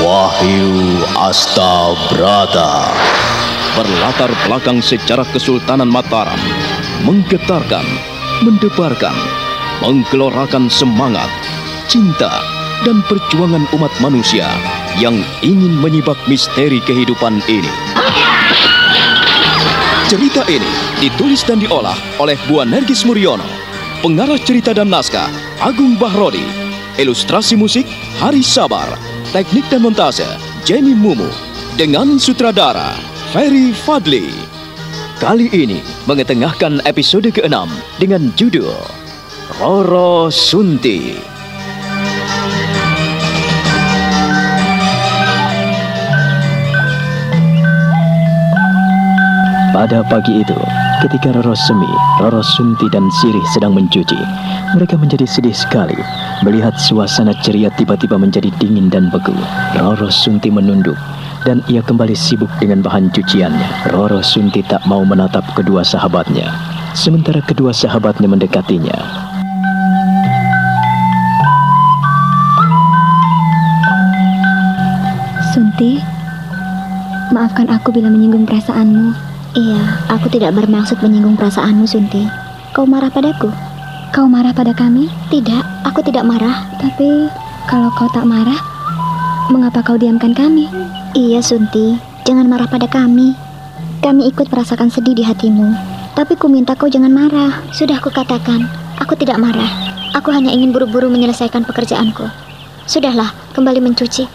Wahyu Astabrata berlatar belakang sejarah Kesultanan Mataram, menggetarkan, mendebarkan, menggelorakan semangat, cinta, dan perjuangan umat manusia yang ingin menyibak misteri kehidupan ini. Cerita ini ditulis dan diolah oleh Bu Nergis Muriono, pengarah cerita dan naskah Agung Bahrodi, ilustrasi musik Hari Sabar, teknik dan montase Jenny Mumu, dengan sutradara Ferry Fadli. Kali ini mengetengahkan episode ke-6 dengan judul Roro Sunti. Pada pagi itu, ketika Roro Semi, Roro Sunti dan Sirih sedang mencuci, mereka menjadi sedih sekali melihat suasana ceria tiba-tiba menjadi dingin dan beku. Roro Sunti menunduk dan ia kembali sibuk dengan bahan cuciannya. Roro Sunti tak mau menatap kedua sahabatnya, sementara kedua sahabatnya mendekatinya. Sunti, maafkan aku bila menyinggung perasaanmu. Iya, aku tidak bermaksud menyinggung perasaanmu, Sunti. Kau marah padaku? Kau marah pada kami? Tidak, aku tidak marah. Tapi kalau kau tak marah, mengapa kau diamkan kami? Iya, Sunti. Jangan marah pada kami. Kami ikut merasakan sedih di hatimu. Tapi ku minta kau jangan marah. Sudah ku katakan, aku tidak marah. Aku hanya ingin buru-buru menyelesaikan pekerjaanku. Sudahlah, kembali mencuci.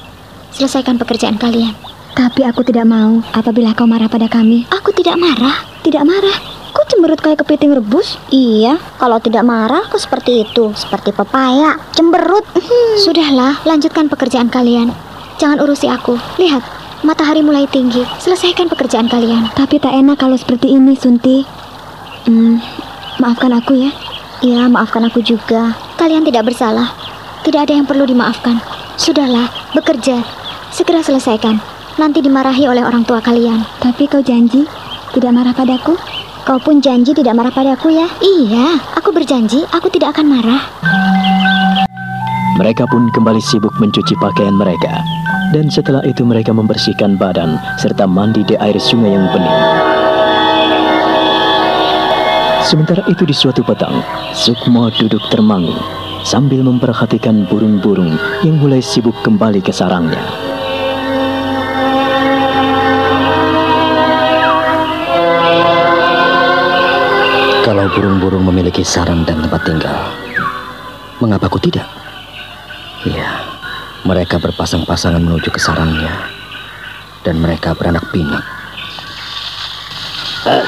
Selesaikan pekerjaan kalian. Tapi aku tidak mau apabila kau marah pada kami. Aku tidak marah. Tidak marah? Kau cemberut kayak kepiting rebus? Iya, kalau tidak marah aku seperti itu, seperti pepaya, cemberut. Hmm. Sudahlah, lanjutkan pekerjaan kalian. Jangan urusi aku. Lihat, matahari mulai tinggi. Selesaikan pekerjaan kalian. Tapi tak enak kalau seperti ini, Sunti. Hmm, maafkan aku ya. Iya, maafkan aku juga. Kalian tidak bersalah. Tidak ada yang perlu dimaafkan. Sudahlah, bekerja. Segera selesaikan nanti dimarahi oleh orang tua kalian. Tapi kau janji tidak marah padaku? Kau pun janji tidak marah padaku ya? Iya, aku berjanji aku tidak akan marah. Mereka pun kembali sibuk mencuci pakaian mereka. Dan setelah itu mereka membersihkan badan serta mandi di air sungai yang bening. Sementara itu di suatu petang, Sukmo duduk termangu sambil memperhatikan burung-burung yang mulai sibuk kembali ke sarangnya. Kalau burung-burung memiliki sarang dan tempat tinggal, mengapa aku tidak? Ya, mereka berpasang-pasangan menuju ke sarangnya, dan mereka beranak pinak. Uh,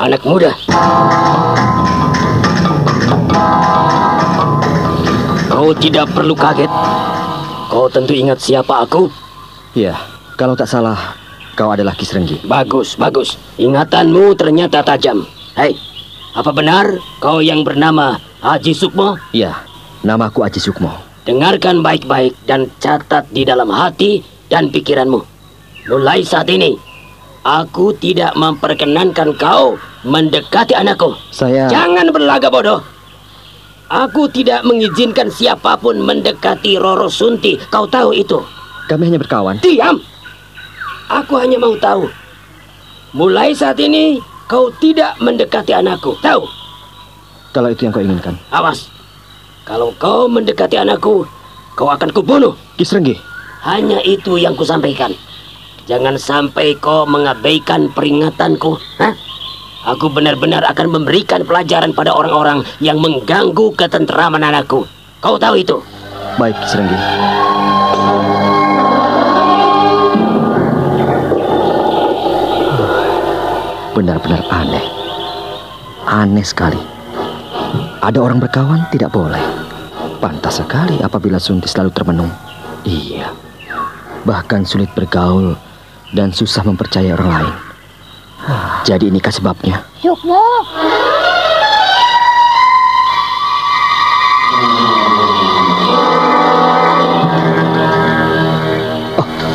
anak muda, kau tidak perlu kaget. Kau tentu ingat siapa aku? Ya, kalau tak salah, kau adalah Kisrenggi. Bagus, bagus. Ingatanmu ternyata tajam. Hei, apa benar kau yang bernama Haji Sukmo? Ya, namaku Haji Sukmo. Dengarkan baik-baik dan catat di dalam hati dan pikiranmu. Mulai saat ini, aku tidak memperkenankan kau mendekati anakku. Saya... Jangan berlagak bodoh. Aku tidak mengizinkan siapa pun mendekati Roro Sunti. Kau tahu itu. Kami hanya berkawan. Diam. Aku hanya mau tahu. Mulai saat ini, Kau tidak mendekati anakku, tahu? Kalau itu yang kau inginkan. Awas. Kalau kau mendekati anakku, kau akan kubunuh. Kisrenggi. Hanya itu yang kusampaikan. Jangan sampai kau mengabaikan peringatanku. Hah? Aku benar-benar akan memberikan pelajaran pada orang-orang yang mengganggu ketenteraman anakku. Kau tahu itu? Baik, Kisrenggi. Benar-benar aneh. Aneh sekali. Ada orang berkawan tidak boleh. Pantas sekali apabila Sunti selalu termenung. Iya. Bahkan sulit bergaul dan susah mempercayai orang lain. Jadi inikah sebabnya? Sukmo.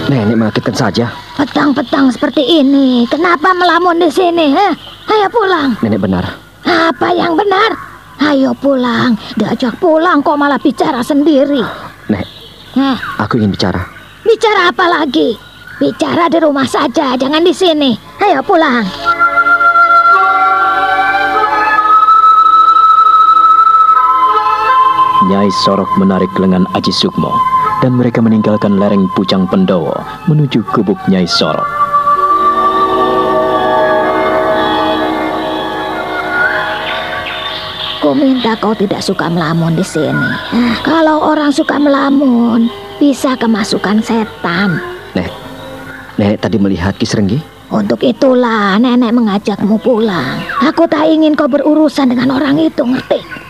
Nenek mengagetkan saja. Petang-petang seperti ini, kenapa melamun di sini? Heh? Ayo pulang. Nenek benar. Apa yang benar? Ayo pulang, diajak pulang kok malah bicara sendiri. Nek, Nah, aku ingin bicara. bicara apa lagi? Bicara di rumah saja, jangan di sini. Ayo pulang. Nyai Sorok menarik lengan Aji Sukmo dan mereka meninggalkan lereng Pucang Pendowo menuju gubuk Nyai Sorok. Ku minta kau tidak suka melamun di sini. Nah, kalau orang suka melamun, bisa kemasukan setan. Nek, Nenek tadi melihat Kisrenggi? Untuk itulah nenek mengajakmu pulang. Aku tak ingin kau berurusan dengan orang itu, ngerti?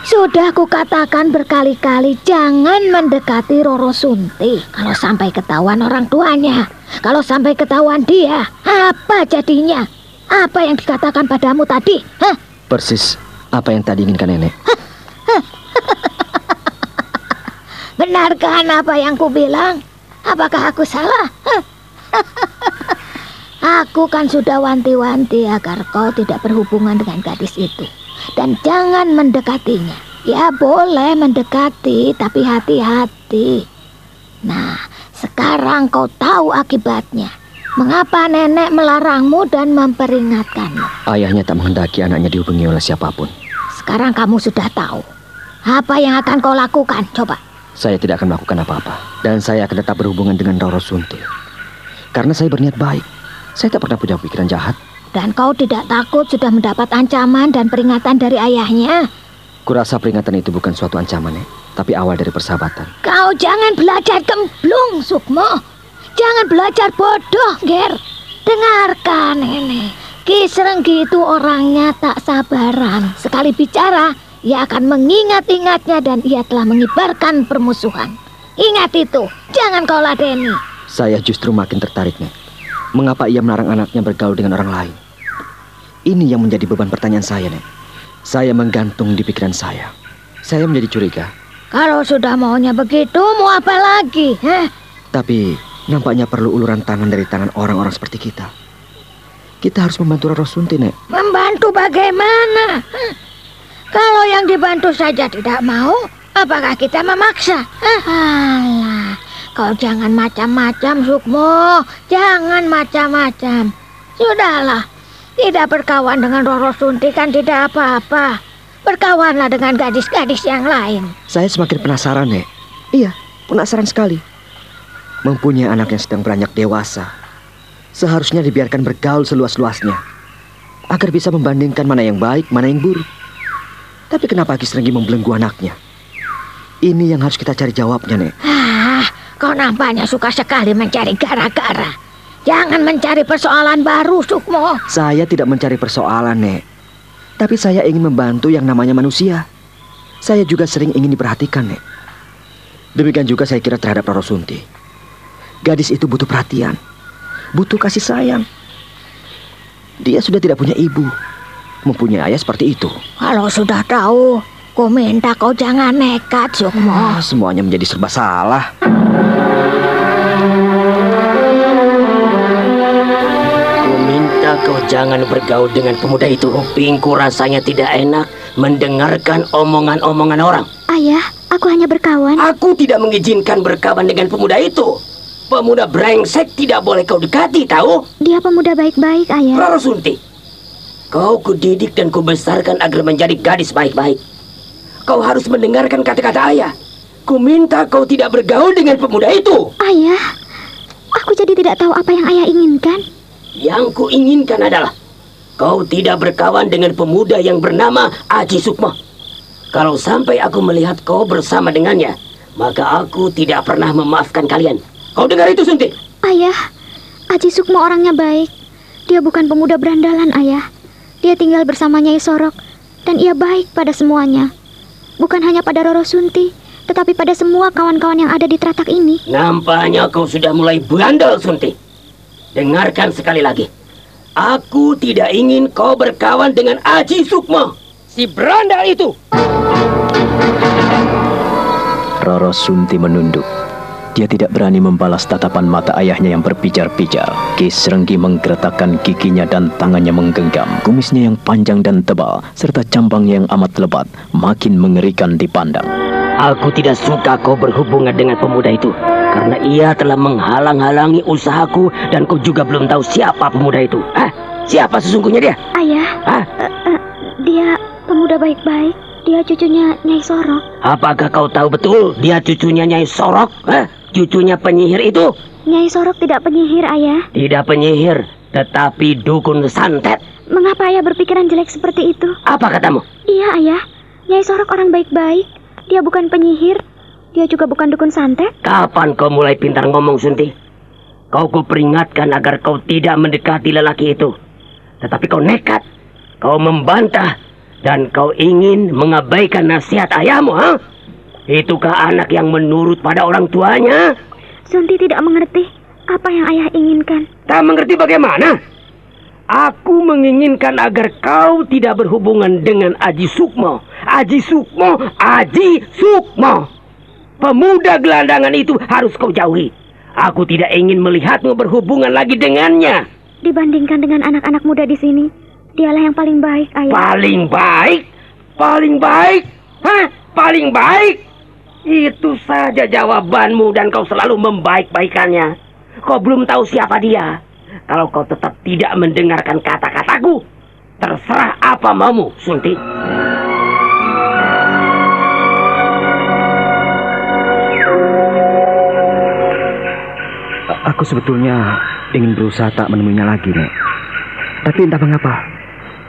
Sudah aku katakan berkali-kali jangan mendekati Roro Sunti kalau sampai ketahuan orang tuanya. Kalau sampai ketahuan dia, apa jadinya? Apa yang dikatakan padamu tadi? Hah? Persis apa yang tadi inginkan nenek. Benarkah apa yang ku bilang? Apakah aku salah? Aku kan sudah wanti-wanti agar kau tidak berhubungan dengan gadis itu. Dan jangan mendekatinya. Ya boleh mendekati, tapi hati-hati. Nah, sekarang kau tahu akibatnya. Mengapa nenek melarangmu dan memperingatkanmu? Ayahnya tak menghendaki anaknya dihubungi oleh siapa pun. Sekarang kamu sudah tahu. Apa yang akan kau lakukan? Coba. Saya tidak akan melakukan apa-apa. Dan saya akan tetap berhubungan dengan Roro Sunti. Karena saya berniat baik. Saya tak pernah punya pikiran jahat. Dan kau tidak takut sudah mendapat ancaman dan peringatan dari ayahnya? Kurasa peringatan itu bukan suatu ancaman, Nek. Tapi awal dari persahabatan. Kau jangan belajar gemblung, Sukmo. Jangan belajar bodoh, Ger. Dengarkan, Nenek. Ki Serenggi itu orangnya tak sabaran. Sekali bicara, ia akan mengingat-ingatnya dan ia telah mengibarkan permusuhan. Ingat itu, jangan kau ladeni. Saya justru makin tertarik, Nek. Mengapa ia melarang anaknya bergaul dengan orang lain? Ini yang menjadi beban pertanyaan saya, Nek. Saya menggantung di pikiran saya. Saya menjadi curiga. Kalau sudah maunya begitu, mau apa lagi? Heh? Tapi nampaknya perlu uluran tangan dari tangan orang-orang seperti kita. Kita harus membantu Roro Sunti, Nek. Membantu bagaimana? Hah? Kalau yang dibantu saja tidak mau, apakah kita memaksa? Hah? Alah, kau jangan macam-macam, Sukmo. Jangan macam-macam. Sudahlah, tidak berkawan dengan Roro Sunti kan tidak apa-apa. Berkawanlah dengan gadis-gadis yang lain. Saya semakin penasaran, Nek. Iya, penasaran sekali. Mempunyai anak yang sedang beranjak dewasa. Seharusnya dibiarkan bergaul seluas-luasnya. Agar bisa membandingkan mana yang baik, mana yang buruk. Tapi kenapa Ki Serenggi membelenggu anaknya? Ini yang harus kita cari jawabnya, Nek. Ah, kau nampaknya suka sekali mencari gara-gara. Jangan mencari persoalan baru, Sukmo. Saya tidak mencari persoalan, Nek. Tapi saya ingin membantu yang namanya manusia. Saya juga sering ingin diperhatikan, Nek. Demikian juga saya kira terhadap Roro Sunti. Gadis itu butuh perhatian. Butuh kasih sayang. Dia sudah tidak punya ibu. Mempunyai ayah seperti itu. Kalau sudah tahu, ku minta kau jangan nekat, Sukmo. Ah, semuanya menjadi serba salah. Kau jangan bergaul dengan pemuda itu. Pingku rasanya tidak enak mendengarkan omongan-omongan orang. Ayah, aku hanya berkawan. Aku tidak mengizinkan berkawan dengan pemuda itu. Pemuda brengsek tidak boleh kau dekati, tahu? Dia pemuda baik-baik, ayah. Roro Sunti, kau kudidik dan kubesarkan agar menjadi gadis baik-baik. Kau harus mendengarkan kata-kata ayah. Ku minta kau tidak bergaul dengan pemuda itu. Ayah, aku jadi tidak tahu apa yang ayah inginkan. Yang ku inginkan adalah kau tidak berkawan dengan pemuda yang bernama Aji Sukma. Kalau sampai aku melihat kau bersama dengannya, maka aku tidak pernah memaafkan kalian. Kau dengar itu, Sunti? Ayah, Aji Sukmo orangnya baik. Dia bukan pemuda berandalan, ayah. Dia tinggal bersama Nyai Sorok dan ia baik pada semuanya. Bukan hanya pada Roro Sunti, tetapi pada semua kawan-kawan yang ada di teratak ini. Nampaknya kau sudah mulai bandel, Sunti. Dengarkan sekali lagi. Aku tidak ingin kau berkawan dengan Aji Sukma. Si berandal itu. Roro Sunti menunduk. Dia tidak berani membalas tatapan mata ayahnya yang berpijar-pijar. Ki Serenggi menggeretakkan giginya dan tangannya menggenggam. Kumisnya yang panjang dan tebal, serta cambangnya yang amat lebat, makin mengerikan dipandang. Aku tidak suka kau berhubungan dengan pemuda itu. Karena ia telah menghalang-halangi usahaku dan kau juga belum tahu siapa pemuda itu. Hah? Siapa sesungguhnya dia? Ayah, Hah? eh, eh, dia pemuda baik-baik. Dia cucunya Nyai Sorok. Apakah kau tahu betul dia cucunya Nyai Sorok? Hah? Cucunya penyihir itu? Nyai Sorok tidak penyihir, Ayah. Tidak penyihir, tetapi dukun santet. Mengapa Ayah berpikiran jelek seperti itu? Apa katamu? Iya, Ayah. Nyai Sorok orang baik-baik. Dia bukan penyihir. Dia juga bukan dukun santet. Kapan kau mulai pintar ngomong, Sunti? Kau kuperingatkan agar kau tidak mendekati lelaki itu. Tetapi kau nekat. Kau membantah. Dan kau ingin mengabaikan nasihat ayahmu, ha? Itukah anak yang menurut pada orang tuanya? Sunti tidak mengerti apa yang Ayah inginkan. Tak mengerti bagaimana? Aku menginginkan agar kau tidak berhubungan dengan Aji Sukmo. Aji Sukmo, Aji Sukmo. Pemuda gelandangan itu harus kau jauhi. Aku tidak ingin melihatmu berhubungan lagi dengannya. Dibandingkan dengan anak-anak muda di sini, dialah yang paling baik, Ayah. Paling baik? Paling baik? Hah? Paling baik? Itu saja jawabanmu dan kau selalu membaik-baikannya. Kau belum tahu siapa dia. Kalau kau tetap tidak mendengarkan kata-kataku, terserah apa maumu, Sunti. Aku sebetulnya ingin berusaha tak menemuinya lagi, Nek. Tapi entah mengapa,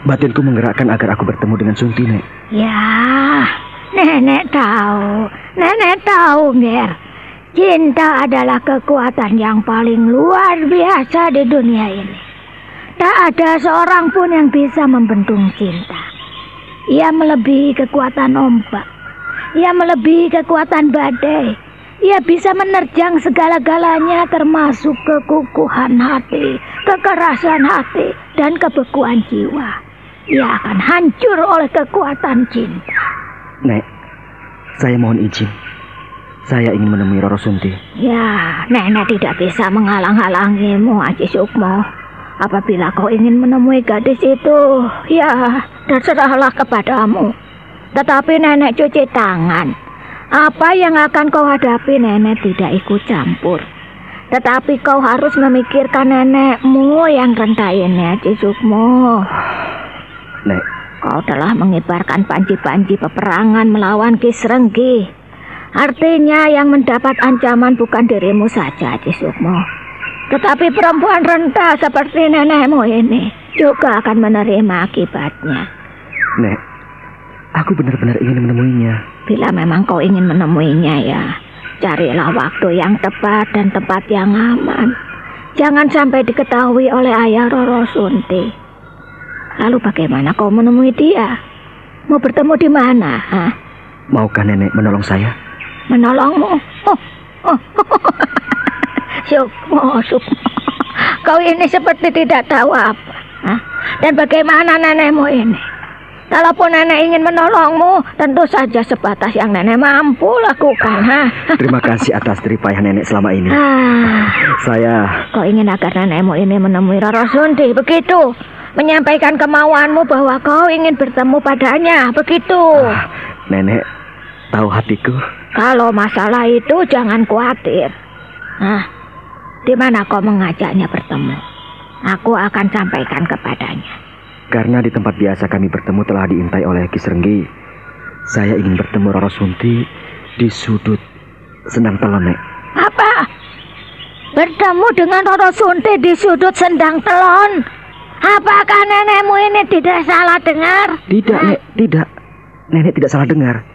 batinku menggerakkan agar aku bertemu dengan Sunti, Nek. Ya, nenek tahu. Nenek tahu, Ger. Cinta adalah kekuatan yang paling luar biasa di dunia ini. Tak ada seorang pun yang bisa membendung cinta. Ia melebihi kekuatan ombak. Ia melebihi kekuatan badai. Ia bisa menerjang segala-galanya termasuk kekukuhan hati, kekerasan hati, dan kebekuan jiwa. Ia akan hancur oleh kekuatan cinta. Nek, saya mohon izin. Saya ingin menemui Roro Sunti. Ya, nenek tidak bisa menghalang-halangimu, Aji Sukmo. Apabila kau ingin menemui gadis itu, ya, terserahlah kepadamu. Tetapi nenek cuci tangan. Apa yang akan kau hadapi nenek tidak ikut campur. Tetapi kau harus memikirkan nenekmu yang rendah ini, Aji Sukmo. Nek, Kau telah mengibarkan panji-panji peperangan melawan Kisrenggi. Artinya yang mendapat ancaman bukan dirimu saja, Haji Sukmo. Tetapi perempuan renta seperti nenekmu ini juga akan menerima akibatnya. Nek, aku benar-benar ingin menemuinya. Bila memang kau ingin menemuinya ya, carilah waktu yang tepat dan tempat yang aman. Jangan sampai diketahui oleh ayah Roro Sunti. Lalu bagaimana kau menemui dia? Mau bertemu di mana? Hah? Maukah nenek menolong saya? Menolongmu. Oh, oh. Sukmo, Sukmo. Kau ini seperti tidak tahu apa. Hah? Dan bagaimana nenekmu ini? Kalaupun nenek ingin menolongmu, tentu saja sebatas yang nenek mampu lakukan. Ha? Terima kasih atas jeripayah nenek selama ini. Ah, Saya kau ingin agar nenekmu ini menemui Roro Sundi, begitu? Menyampaikan kemauanmu bahwa kau ingin bertemu padanya, begitu? Ah, nenek tahu hatiku. Kalau masalah itu jangan khawatir. Nah, di mana kau mengajaknya bertemu? Aku akan sampaikan kepadanya. Karena di tempat biasa kami bertemu telah diintai oleh Kisrenggi. Saya ingin bertemu Roro Sunti di sudut Sendang Telon, Nek. Apa? Bertemu dengan Roro Sunti di sudut sendang telon? Apakah nenekmu ini tidak salah dengar? Tidak, Nek, tidak. Nenek tidak salah dengar.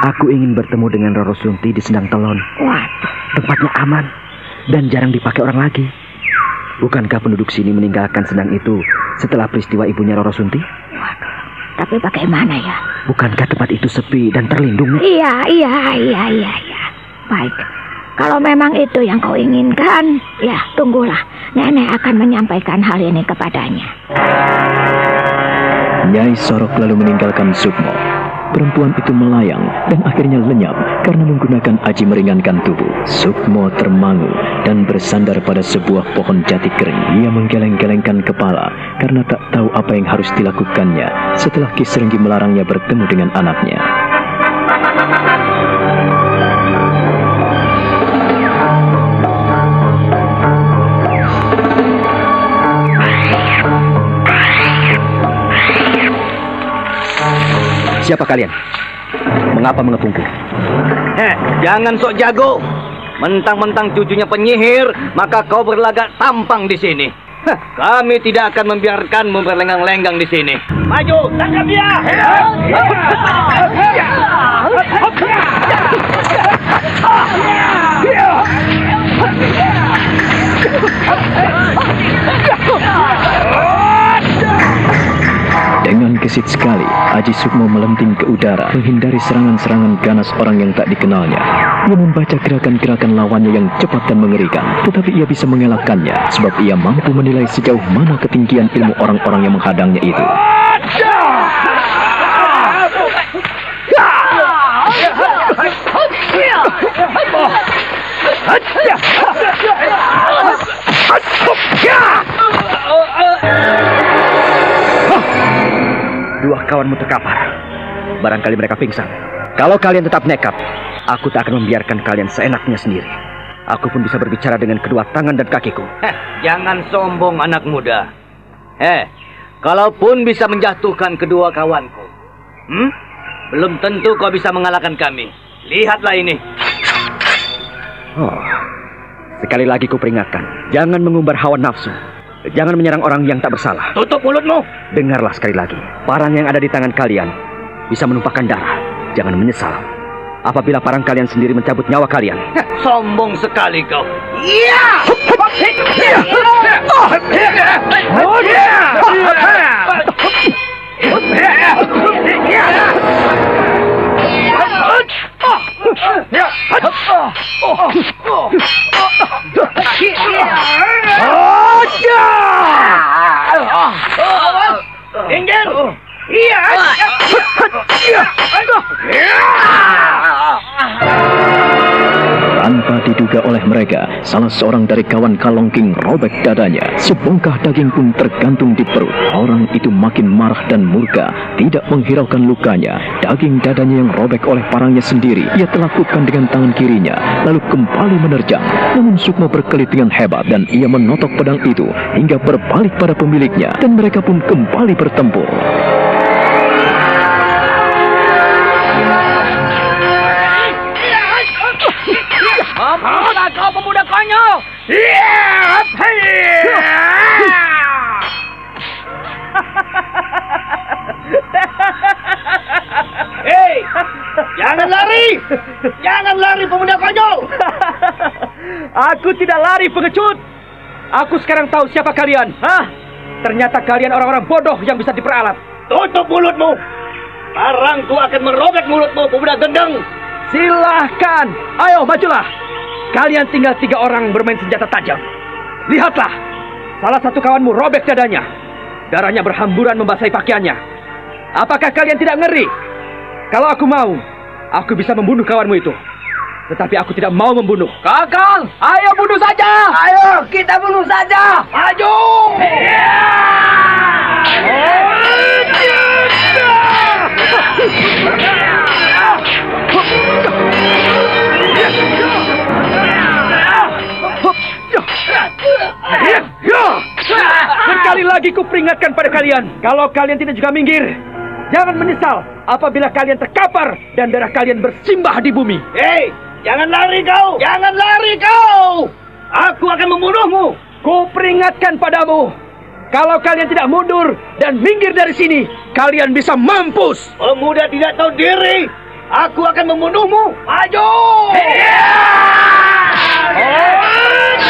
Aku ingin bertemu dengan Roro Sunti di Sendang Telon. Waduh, Tempatnya aman dan jarang dipakai orang lagi. Bukankah penduduk sini meninggalkan Sendang itu setelah peristiwa ibunya Roro Sunti? waduh. Tapi bagaimana ya? Bukankah tempat itu sepi dan terlindung? Iya, iya, iya, iya, iya. Baik. Kalau memang itu yang kau inginkan, ya tunggulah. Nenek akan menyampaikan hal ini kepadanya. Nyai Sorok lalu meninggalkan Sukmo. Perempuan itu melayang dan akhirnya lenyap karena menggunakan aji meringankan tubuh. Sukmo termangu dan bersandar pada sebuah pohon jati kering. Ia menggeleng-gelengkan kepala karena tak tahu apa yang harus dilakukannya setelah Kisrenggi melarangnya bertemu dengan anaknya. Siapa kalian? Mengapa mengepungku? Eh, jangan sok jago. Mentang-mentang cucunya penyihir, maka kau berlagak tampang di sini. Hah, kami tidak akan membiarkanmu berlenggang-lenggang di sini. Maju, tangkap dia! gesit sekali, Aji Sukmo melenting ke udara, menghindari serangan-serangan ganas orang yang tak dikenalnya. Ia membaca gerakan-gerakan lawannya yang cepat dan mengerikan, tetapi ia bisa mengelakkannya, sebab ia mampu menilai sejauh mana ketinggian ilmu orang-orang yang menghadangnya itu. Dua kawanmu terkapar. Barangkali mereka pingsan. Kalau kalian tetap nekat, aku tak akan membiarkan kalian seenaknya sendiri. Aku pun bisa berbicara dengan kedua tangan dan kakiku. Heh, jangan sombong anak muda. Eh, kalaupun bisa menjatuhkan kedua kawanku, hmm? belum tentu kau bisa mengalahkan kami. Lihatlah ini. Oh, sekali lagi ku peringatkan, jangan mengumbar hawa nafsu. Jangan menyerang orang yang tak bersalah. Tutup mulutmu. Dengarlah sekali lagi, parang yang ada di tangan kalian bisa menumpahkan darah. Jangan menyesal. Apabila parang kalian sendiri mencabut nyawa kalian. Sombong sekali kau. Iya! Inggir! Iya! Oleh mereka, salah seorang dari kawan Kalongking robek dadanya. Sebongkah daging pun tergantung di perut. Orang itu makin marah dan murka, tidak menghiraukan lukanya. Daging dadanya yang robek oleh parangnya sendiri, ia telakutkan dengan tangan kirinya, lalu kembali menerjang. Namun Sukmo berkelit dengan hebat dan ia menotok pedang itu hingga berbalik pada pemiliknya dan mereka pun kembali bertempur. Kau pemuda konyol! Hei, jangan lari! Jangan lari pemuda konyol! Aku tidak lari pengecut. Aku sekarang tahu siapa kalian. Hah? Ternyata kalian orang-orang bodoh yang bisa diperalat. Tutup mulutmu! Parangku akan merobek mulutmu, pemuda gendeng! Silahkan. Ayo majulah. Kalian tinggal tiga orang bermain senjata tajam. Lihatlah. Salah satu kawanmu robek dadanya. Darahnya berhamburan membasahi pakaiannya. Apakah kalian tidak ngeri? Kalau aku mau, aku bisa membunuh kawanmu itu. Tetapi aku tidak mau membunuh. Kakang, ayo bunuh saja! Ayo, kita bunuh saja! Maju! Sekali lagi ku peringatkan pada kalian, kalau kalian tidak juga minggir, jangan menyesal apabila kalian terkapar dan darah kalian bersimbah di bumi. Hei, jangan lari kau! Jangan lari kau! Aku akan membunuhmu! Ku peringatkan padamu, kalau kalian tidak mundur dan minggir dari sini, kalian bisa mampus. Pemuda tidak tahu diri! Aku akan membunuhmu! Maju!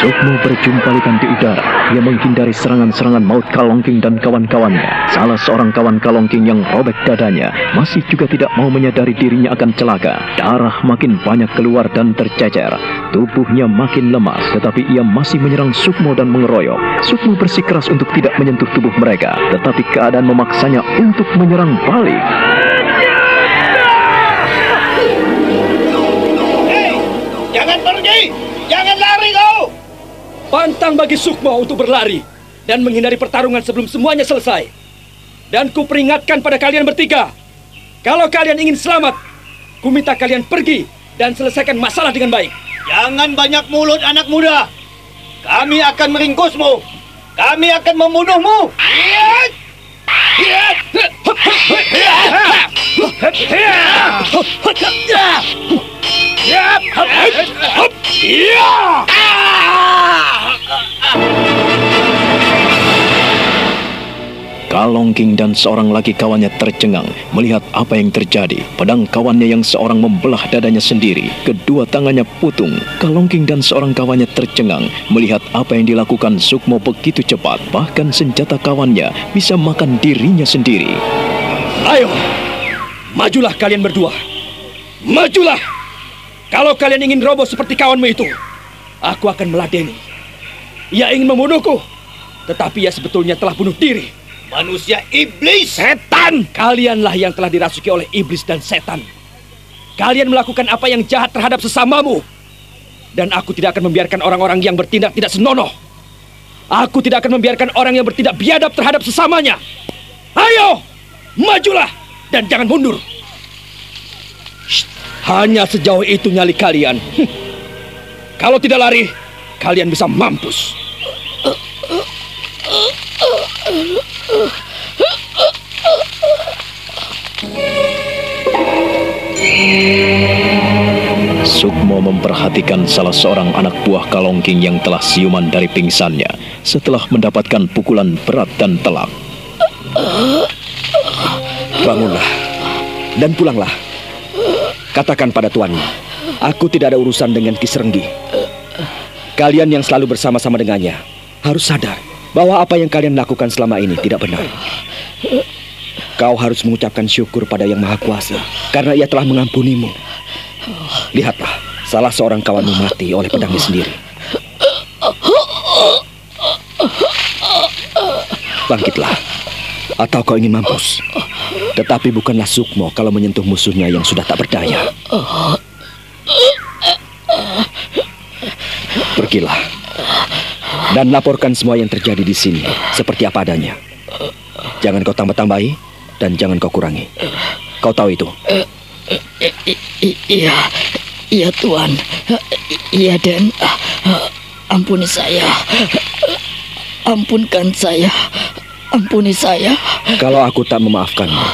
Sukmo berjumpa likan di udara. Ia menghindari serangan-serangan maut Kalongking dan kawan-kawannya. Salah seorang kawan Kalongking yang robek dadanya masih juga tidak mau menyadari dirinya akan celaka. Darah makin banyak keluar dan tercecer. Tubuhnya makin lemas, tetapi ia masih menyerang Sukmo dan mengeroyok. Sukmo bersikeras untuk tidak menyentuh tubuh mereka, tetapi keadaan memaksanya untuk menyerang balik. Hey, jangan pergi! Pantang bagi Sukmo untuk berlari dan menghindari pertarungan sebelum semuanya selesai. Dan ku peringatkan pada kalian bertiga, kalau kalian ingin selamat, ku minta kalian pergi dan selesaikan masalah dengan baik. Jangan banyak mulut anak muda. Kami akan meringkusmu. Kami akan membunuhmu. Lihat! Kalongking dan seorang lagi kawannya tercengang melihat apa yang terjadi. Pedang kawannya yang seorang membelah dadanya sendiri. Kedua tangannya putung. Kalongking dan seorang kawannya tercengang melihat apa yang dilakukan Sukmo begitu cepat. Bahkan senjata kawannya bisa makan dirinya sendiri. Ayo, majulah kalian berdua. Majulah. Kalau kalian ingin roboh seperti kawanmu itu, aku akan meladeni. Ia ingin membunuhku, tetapi ia sebetulnya telah bunuh diri. Manusia iblis! Setan! Kalianlah yang telah dirasuki oleh iblis dan setan. Kalian melakukan apa yang jahat terhadap sesamamu. Dan aku tidak akan membiarkan orang-orang yang bertindak tidak senonoh. Aku tidak akan membiarkan orang yang bertindak biadab terhadap sesamanya. Ayo, majulah dan jangan mundur. Shh, hanya sejauh itu nyali kalian. Kalau tidak lari, kalian bisa mampus. Sukmo memperhatikan salah seorang anak buah Kalongking yang telah siuman dari pingsannya setelah mendapatkan pukulan berat dan telak. Bangunlah dan pulanglah. Katakan pada tuanmu, aku tidak ada urusan dengan Kisrenggi. Kalian yang selalu bersama-sama dengannya harus sadar bahwa apa yang kalian lakukan selama ini tidak benar. Kau harus mengucapkan syukur pada Yang Maha Kuasa karena Ia telah mengampunimu. Lihatlah, salah seorang kawanmu mati oleh pedangnya sendiri. Bangkitlah, atau kau ingin mampus. Tetapi bukanlah Sukmo kalau menyentuh musuhnya yang sudah tak berdaya. Pergilah dan laporkan semua yang terjadi di sini seperti apa adanya. Jangan kau tambah-tambahi dan jangan kau kurangi. Kau tahu itu. Iya, iya Tuan. Iya Den. Ampuni saya. Ampunkan saya. Ampuni saya. Kalau aku tak memaafkanmu,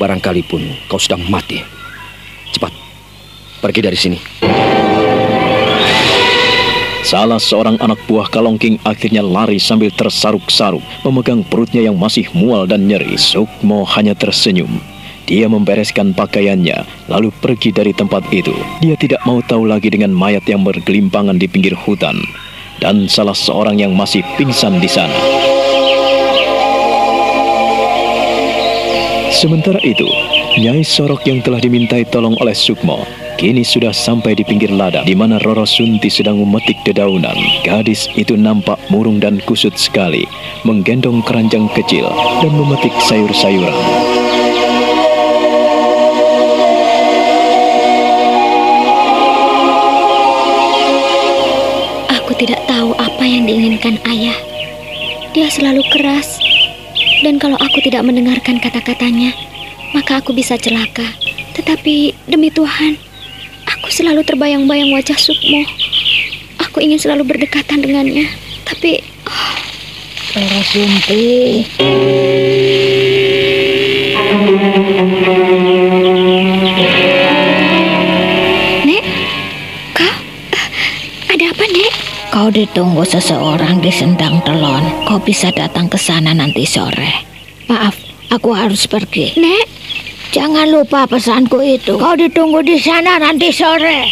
barangkali pun kau sudah mati. Cepat, pergi dari sini. Salah seorang anak buah Kalongking akhirnya lari sambil tersaruk-saruk, memegang perutnya yang masih mual dan nyeri. Sukmo hanya tersenyum. Dia membereskan pakaiannya, lalu pergi dari tempat itu. Dia tidak mau tahu lagi dengan mayat yang bergelimpangan di pinggir hutan, dan salah seorang yang masih pingsan di sana. Sementara itu, Nyai Sorok yang telah dimintai tolong oleh Sukmo kini sudah sampai di pinggir ladang di mana Roro Sunti sedang memetik dedaunan. Gadis itu nampak murung dan kusut sekali, menggendong keranjang kecil dan memetik sayur-sayuran. Aku tidak tahu apa yang diinginkan ayah. Dia selalu keras, dan kalau aku tidak mendengarkan kata-katanya, maka aku bisa celaka. Tetapi demi Tuhan, Aku selalu terbayang-bayang wajah Sukmo. Aku ingin selalu berdekatan dengannya, tapi... Oh. Rara Sunti. Nek, kau... Ada apa, Nek? Kau ditunggu seseorang di Sendang Telon. Kau bisa datang ke sana nanti sore. Maaf, aku harus pergi. Nek, Jangan lupa pesanku itu. Kau ditunggu di sana nanti sore.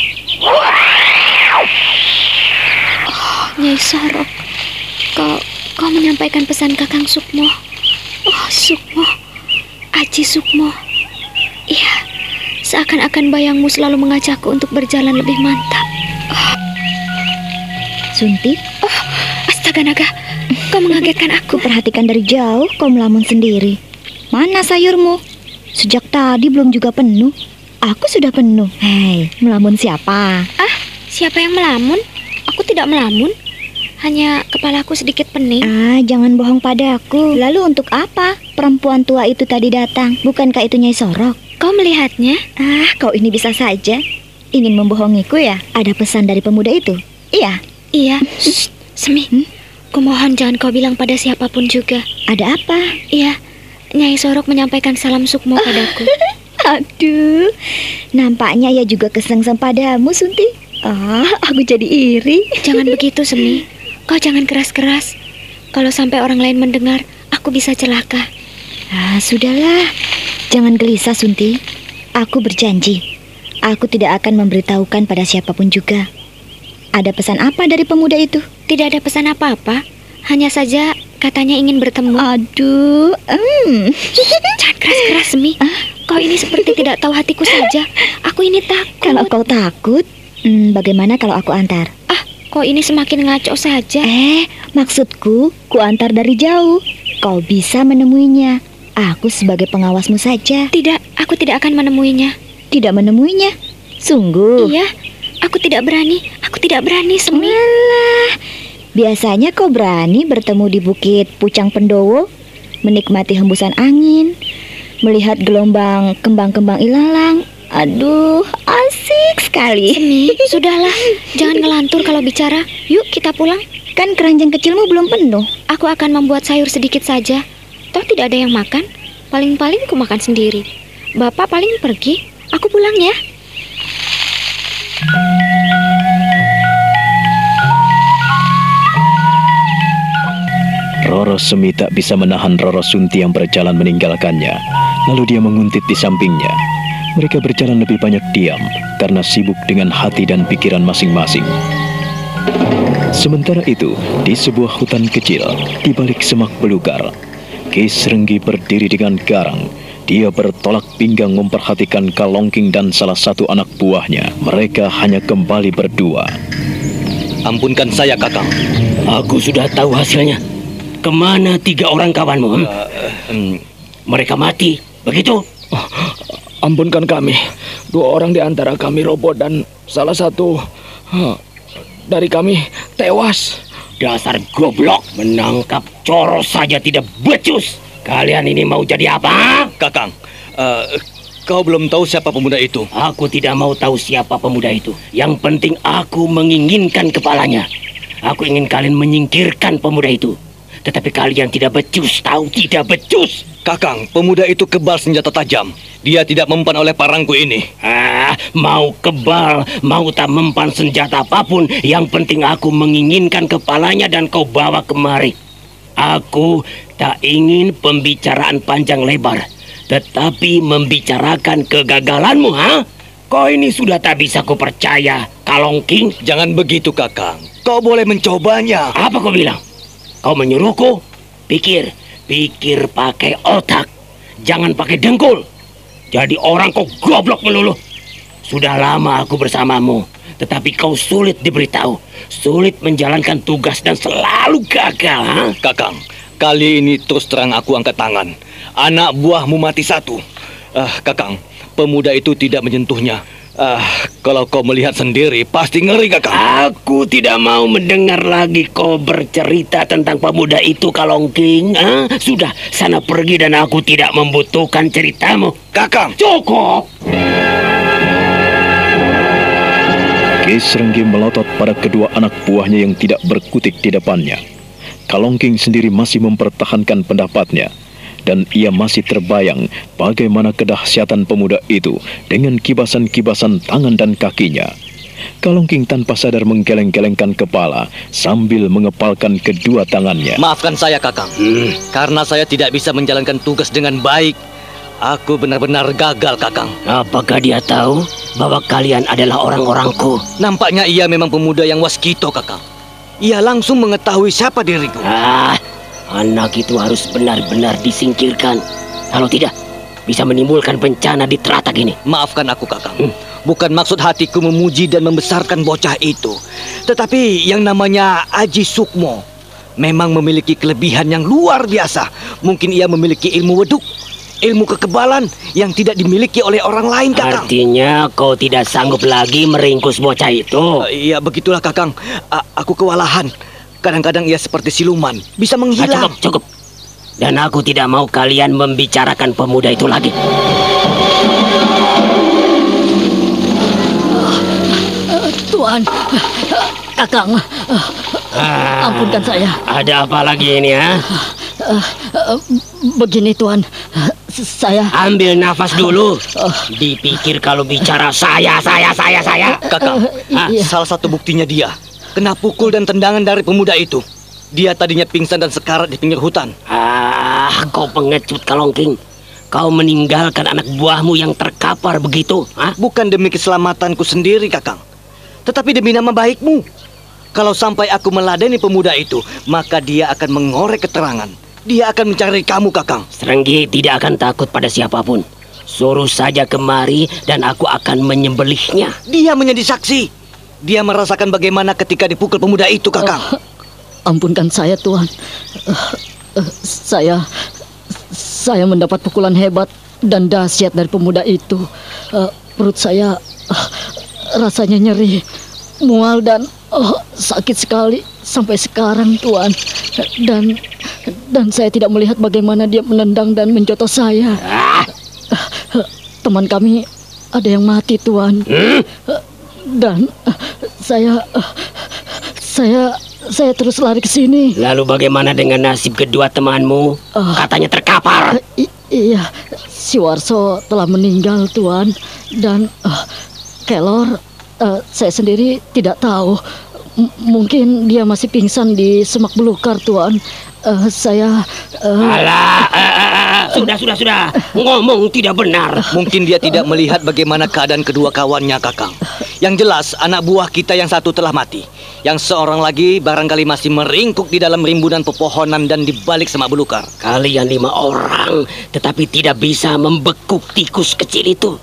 Oh, Nyai Sarok, kau kau menyampaikan pesan Kakang Sukmo. Oh, Sukmo. Aji Sukmo. Iya, seakan-akan bayangmu selalu mengajakku untuk berjalan lebih mantap. Oh. Sunti? Oh, astaga naga. Kau mengagetkan aku. Perhatikan dari jauh kau melamun sendiri. Mana sayurmu? Sejak tadi belum juga penuh. Aku sudah penuh. Hei, melamun siapa? Ah, Siapa yang melamun? Aku tidak melamun. Hanya kepalaku sedikit pening. Ah, jangan bohong padaku. Lalu untuk apa perempuan tua itu tadi datang? Bukankah itu Nyai Sorok? Kau melihatnya? Ah, kau ini bisa saja. Ingin membohongiku ya? Ada pesan dari pemuda itu? Iya. Iya. Shh, Semi. Hmm? Kumohon jangan kau bilang pada siapa pun juga. Ada apa? Iya. Nyai Sorok menyampaikan salam sukmo padaku. Aduh, nampaknya ia juga kesengsem padamu, Sunti. Ah, aku jadi iri. Jangan begitu, Semi. Kau jangan keras-keras. Kalau sampai orang lain mendengar, aku bisa celaka. Ah, sudahlah. Jangan gelisah, Sunti. Aku berjanji. Aku tidak akan memberitahukan pada siapa pun juga. Ada pesan apa dari pemuda itu? Tidak ada pesan apa-apa. Hanya saja katanya ingin bertemu. Aduh, hmm. Jangan keras-keras, Semi. Kau ini seperti tidak tahu hatiku saja. Aku ini takut. Kalau kau takut, hmm, bagaimana kalau aku antar? Ah, kau ini semakin ngaco saja. Eh, maksudku, ku antar dari jauh. Kau bisa menemuinya. Aku sebagai pengawasmu saja. Tidak, aku tidak akan menemuinya. Tidak menemuinya. Sungguh. Iya, aku tidak berani. Aku tidak berani, Semi. Walah, biasanya kau berani bertemu di Bukit Pucang Pendowo, menikmati hembusan angin, melihat gelombang kembang-kembang ilalang. Aduh, asik sekali. Semi, sudahlah. Jangan ngelantur kalau bicara. Yuk, kita pulang. Kan keranjang kecilmu belum penuh. Aku akan membuat sayur sedikit saja. Toh tidak ada yang makan. Paling-paling ku makan sendiri. Bapak paling pergi. Aku pulang ya. Roro Semi tak bisa menahan Roro Sunti yang berjalan meninggalkannya. Lalu dia menguntit di sampingnya. Mereka berjalan lebih banyak diam karena sibuk dengan hati dan pikiran masing-masing. Sementara itu, di sebuah hutan kecil, di balik semak belukar, Kis Renggi berdiri dengan garang. Dia bertolak pinggang memperhatikan Kalongking dan salah satu anak buahnya. Mereka hanya kembali berdua. Ampunkan saya, Kakang. Aku sudah tahu hasilnya. Ke mana tiga orang kawanmu? hmm? Hmm, Mereka mati, begitu? Ampunkan kami. Dua orang di antara kami roboh dan salah satu huh, dari kami tewas. Dasar goblok, menangkap coro saja tidak becus. Kalian ini mau jadi apa? Kakang, eh, kau belum tahu siapa pemuda itu. Aku tidak mau tahu siapa pemuda itu. Yang penting aku menginginkan kepalanya. Aku ingin kalian menyingkirkan pemuda itu. Tetapi kalian tidak becus, tahu tidak becus. Kakang, pemuda itu kebal senjata tajam. Dia tidak mempan oleh parangku ini. Ah, mau kebal, mau tak mempan senjata apa pun, yang penting aku menginginkan kepalanya dan kau bawa kemari. Aku tak ingin pembicaraan panjang lebar, tetapi membicarakan kegagalanmu, ha? Kau ini sudah tak bisa kupercaya, Kalongking. Jangan begitu, Kakang. Kau boleh mencobanya. Apa kau bilang? Kau menyuruhku? Pikir, pikir pakai otak. Jangan pakai dengkul. Jadi orang kau goblok melulu. Sudah lama aku bersamamu, tetapi kau sulit diberitahu, sulit menjalankan tugas dan selalu gagal. Ha? Kakang, kali ini terus terang aku angkat tangan. Anak buahmu mati satu. Ah, Kakang, pemuda itu tidak menyentuhnya. Ah, kalau kau melihat sendiri, pasti ngeri, Kakang. Aku tidak mau mendengar lagi kau bercerita tentang pemuda itu, Kalongking. Ha? Sudah, sana pergi dan aku tidak membutuhkan ceritamu. Kakang, Cukup! Kis Renggi melotot pada kedua anak buahnya yang tidak berkutik di depannya. Kalongking sendiri masih mempertahankan pendapatnya. Dan ia masih terbayang bagaimana kedahsyatan pemuda itu dengan kibasan-kibasan tangan dan kakinya. Kalongking tanpa sadar menggeleng-gelengkan kepala sambil mengepalkan kedua tangannya. maafkan saya, Kakang. Hmm, Karena saya tidak bisa menjalankan tugas dengan baik. Aku benar-benar gagal, Kakang. apakah dia tahu bahwa kalian adalah orang-orangku? Nampaknya ia memang pemuda yang waskito, Kakang. Ia langsung mengetahui siapa diriku. Ah, anak itu harus benar-benar disingkirkan. Kalau tidak, bisa menimbulkan bencana di teratak ini. Maafkan aku, Kakang. Hmm. Bukan maksud hatiku memuji dan membesarkan bocah itu. Tetapi yang namanya Aji Sukmo memang memiliki kelebihan yang luar biasa. Mungkin ia memiliki ilmu weduk. ilmu kekebalan yang tidak dimiliki oleh orang lain, Kakang. Artinya kau tidak sanggup lagi meringkus bocah itu. Uh, iya, begitulah, Kakang. A aku kewalahan. Kadang-kadang ia seperti siluman, bisa Ah, menghilang. cukup, cukup. Dan aku tidak mau kalian membicarakan pemuda itu lagi. Tuan, Kakang, Ah, ampunkan saya. Ada apa lagi ini ya? Begini Tuan, saya Ambil nafas dulu. Dipikir kalau bicara saya, saya, saya, saya. Kakang, Ah, iya. salah satu buktinya dia. Kena pukul dan tendangan dari pemuda itu. Dia tadinya pingsan dan sekarat di pinggir hutan. Ah, kau pengecut kalongking. Kau meninggalkan anak buahmu yang terkapar begitu, ah? Bukan demi keselamatanku sendiri, Kakang. Tetapi demi nama baikmu. Kalau sampai aku meladeni pemuda itu, maka dia akan mengorek keterangan. Dia akan mencari kamu, Kakang. Serenggi tidak akan takut pada siapa pun. Suruh saja kemari dan aku akan menyembelihnya. Dia menjadi saksi. Dia merasakan bagaimana ketika dipukul pemuda itu, Kakang. ampunkan saya Tuan. Eh, eh, saya saya mendapat pukulan hebat dan dahsyat dari pemuda itu. Eh, perut saya eh, rasanya nyeri, mual dan eh, sakit sekali sampai sekarang Tuan. Dan dan saya tidak melihat bagaimana dia menendang dan menjotos saya. Ah, Teman kami ada yang mati Tuan. hmm? Dan eh, saya eh, saya saya terus lari ke sini. Lalu bagaimana dengan nasib kedua temanmu? Ah. Katanya terkapar. I- iya, si Warso telah meninggal, Tuan. Dan eh, Kelor, eh, saya sendiri tidak tahu. M- mungkin dia masih pingsan di semak belukar, Tuan. Eh, saya... eh, Alah, ah, ah, ah, sudah, sudah, sudah. Ngomong tidak benar. Mungkin dia tidak melihat bagaimana keadaan kedua kawannya, Kakang. Yang jelas, anak buah kita yang satu telah mati. Yang seorang lagi barangkali masih meringkuk di dalam rimbunan pepohonan dan di balik semak belukar. Kalian lima orang, tetapi tidak bisa membekuk tikus kecil itu.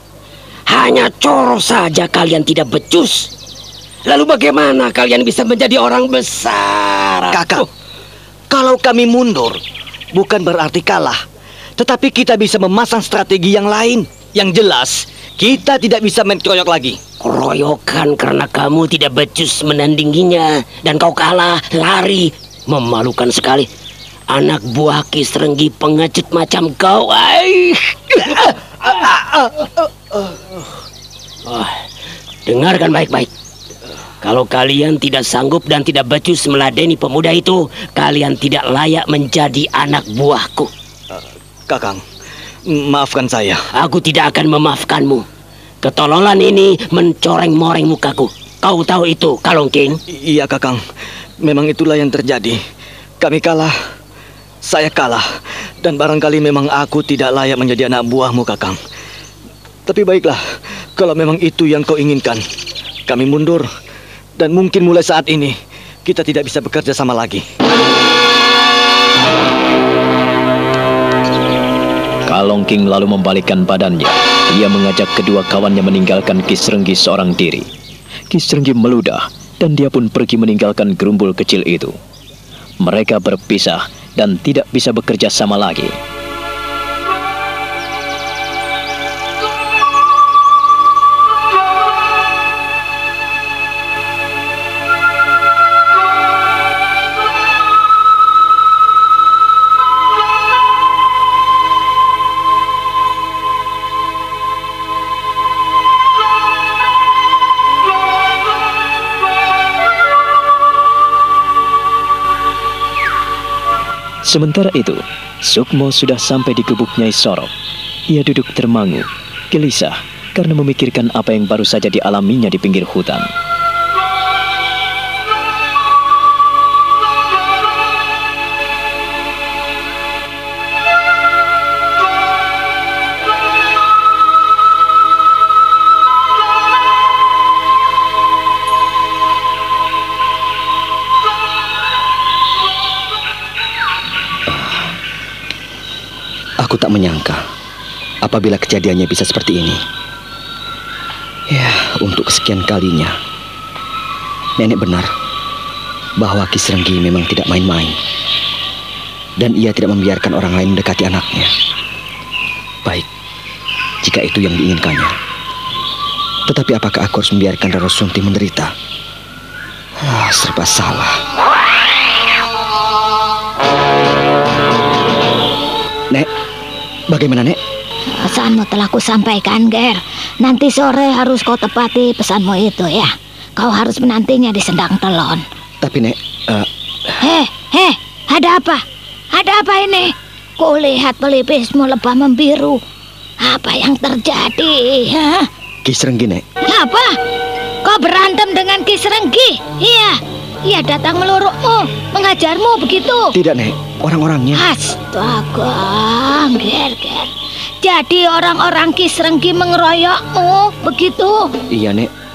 Hanya coro saja kalian tidak becus. Lalu bagaimana kalian bisa menjadi orang besar? Kakang, kalau kami mundur, bukan berarti kalah. Tetapi kita bisa memasang strategi yang lain. Yang jelas, kita tidak bisa main keroyok lagi. Keroyokan karena kamu tidak becus menandinginya dan kau kalah lari. Memalukan sekali. Anak buah Ki Serenggi pengecut macam kau. Ai. Oh, dengarkan baik-baik. Kalau kalian tidak sanggup dan tidak becus meladeni pemuda itu, kalian tidak layak menjadi anak buahku. Kakang, maafkan saya. Aku tidak akan memaafkanmu. Ketololan ini mencoreng-moreng mukaku. Kau tahu itu, Kalongking? I- iya, Kakang. Memang itulah yang terjadi. Kami kalah. Saya kalah. Dan barangkali memang aku tidak layak menjadi anak buahmu, Kakang. Tapi baiklah, kalau memang itu yang kau inginkan. Kami mundur. Dan mungkin mulai saat ini, kita tidak bisa bekerja sama lagi. Kalong King lalu membalikkan badannya. Ia mengajak kedua kawannya meninggalkan Kisrenggi seorang diri. Kisrenggi meludah dan dia pun pergi meninggalkan gerumbul kecil itu. Mereka berpisah dan tidak bisa bekerja sama lagi. Sementara itu, Sukmo sudah sampai di gubuk Nyai Sorok. Ia duduk termangu, gelisah karena memikirkan apa yang baru saja dialaminya di pinggir hutan. Apabila kejadiannya bisa seperti ini. Ya, untuk kesekian kalinya. Nenek benar bahwa Kisrenggi memang tidak main-main. Dan ia tidak membiarkan orang lain mendekati anaknya. Baik, jika itu yang diinginkannya. Tetapi apakah aku harus membiarkan Roro Sunti menderita? Ah, serba salah. Nek, bagaimana Nek? Pesanmu telah kusampaikan, Ger. Nanti sore harus kau tepati pesanmu itu ya. Kau harus menantinya di Sendang Telon. Tapi Nek, eh, Heh, heh, ada apa? Ada apa ini? Kulihat pelipismu lebah membiru. Apa yang terjadi? Hah? Ki Serenggi Nek. Apa? Kau berantem dengan Ki Serenggi? Iya, ia datang melurukmu, mengajarmu begitu. Tidak Nek, orang-orangnya. Astaga, ger, ger. Jadi orang-orang Ki Serenggi mengeroyokmu, begitu? Iya, Nek.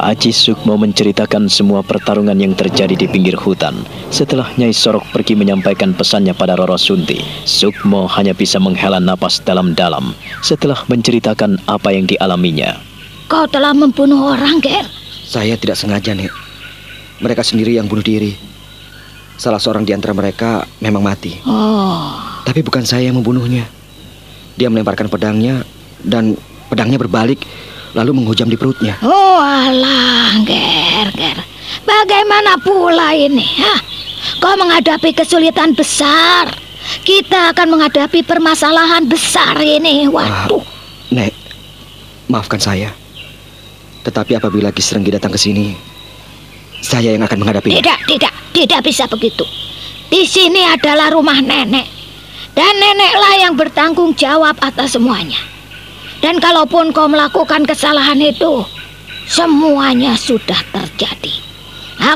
Aji Sukmo menceritakan semua pertarungan yang terjadi di pinggir hutan. Setelah Nyai Sorok pergi menyampaikan pesannya pada Roro Sunti, Sukmo hanya bisa menghela napas dalam-dalam setelah menceritakan apa yang dialaminya. Kau telah membunuh orang, Ger. Saya tidak sengaja Nek. Mereka sendiri yang bunuh diri. Salah seorang di antara mereka memang mati. Oh, Tapi bukan saya yang membunuhnya. Dia melemparkan pedangnya dan pedangnya berbalik lalu menghujam di perutnya. oh alah, Ger, Ger. Bagaimana pula ini, ha? Kau menghadapi kesulitan besar. Kita akan menghadapi permasalahan besar ini. Waduh. Nek, maafkan saya. Tetapi apabila Ki Serenggi datang ke sini, saya yang akan menghadapinya. Tidak, tidak, tidak bisa begitu. Di sini adalah rumah nenek. Dan neneklah yang bertanggung jawab atas semuanya. Dan kalaupun kau melakukan kesalahan itu, semuanya sudah terjadi.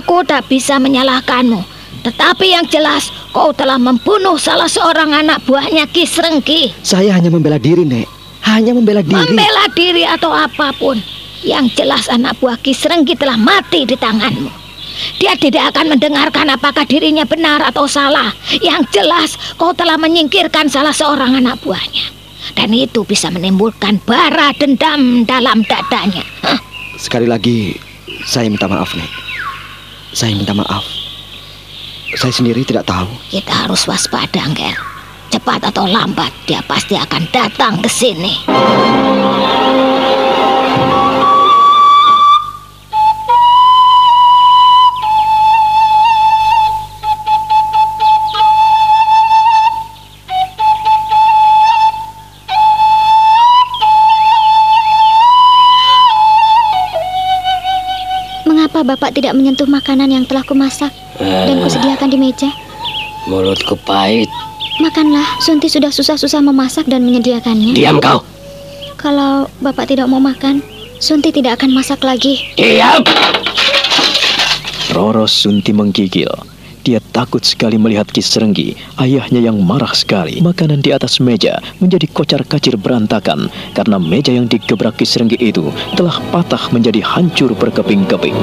Aku tak bisa menyalahkanmu. Tetapi yang jelas, kau telah membunuh salah seorang anak buahnya Ki Srengki. Saya hanya membela diri, Nek. Hanya membela diri. Membela diri atau apa pun. Yang jelas anak buah Ki Srengki telah mati di tanganmu. Dia tidak akan mendengarkan apakah dirinya benar atau salah. Yang jelas kau telah menyingkirkan salah seorang anak buahnya. Dan itu bisa menimbulkan bara dendam dalam dadanya. Hah? Sekali lagi, saya minta maaf, Nek. Saya minta maaf. Saya sendiri tidak tahu. Kita harus waspada, Ger. Cepat atau lambat, dia pasti akan datang ke sini. Bapak tidak menyentuh makanan yang telah kumasak dan kusediakan di meja? Mulutku pahit. Makanlah, Sunti sudah susah-susah memasak dan menyediakannya. Diam kau. Kalau Bapak tidak mau makan, Sunti tidak akan masak lagi. Diam. Roro Sunti menggigil. Takut sekali melihat Ki Serenggi, ayahnya yang marah sekali. Makanan di atas meja menjadi kocar-kacir berantakan karena meja yang digebrak Ki Serenggi itu telah patah menjadi hancur berkeping-keping.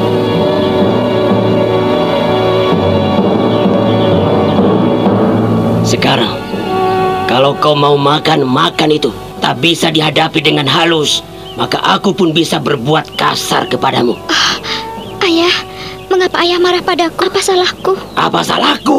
Sekarang, kalau kau mau makan, makan itu. Tak bisa dihadapi dengan halus. Maka aku pun bisa berbuat kasar kepadamu. Ayah, mengapa ayah marah padaku? Apa salahku? Apa salahku?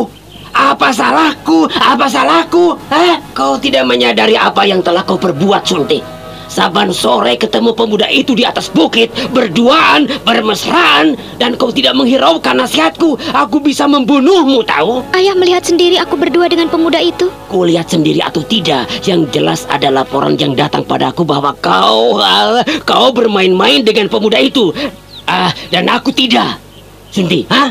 Apa salahku? Apa salahku? Hah? Kau tidak menyadari apa yang telah kau perbuat, Sunti. Saban sore ketemu pemuda itu di atas bukit, berduaan, bermesraan, dan kau tidak menghiraukan nasihatku. Aku bisa membunuhmu, tahu? Ayah melihat sendiri aku berdua dengan pemuda itu. Kulihat sendiri atau tidak, yang jelas ada laporan yang datang padaku bahwa kau ah, kau bermain-main dengan pemuda itu. Ah, dan aku tidak. Sunti, hah?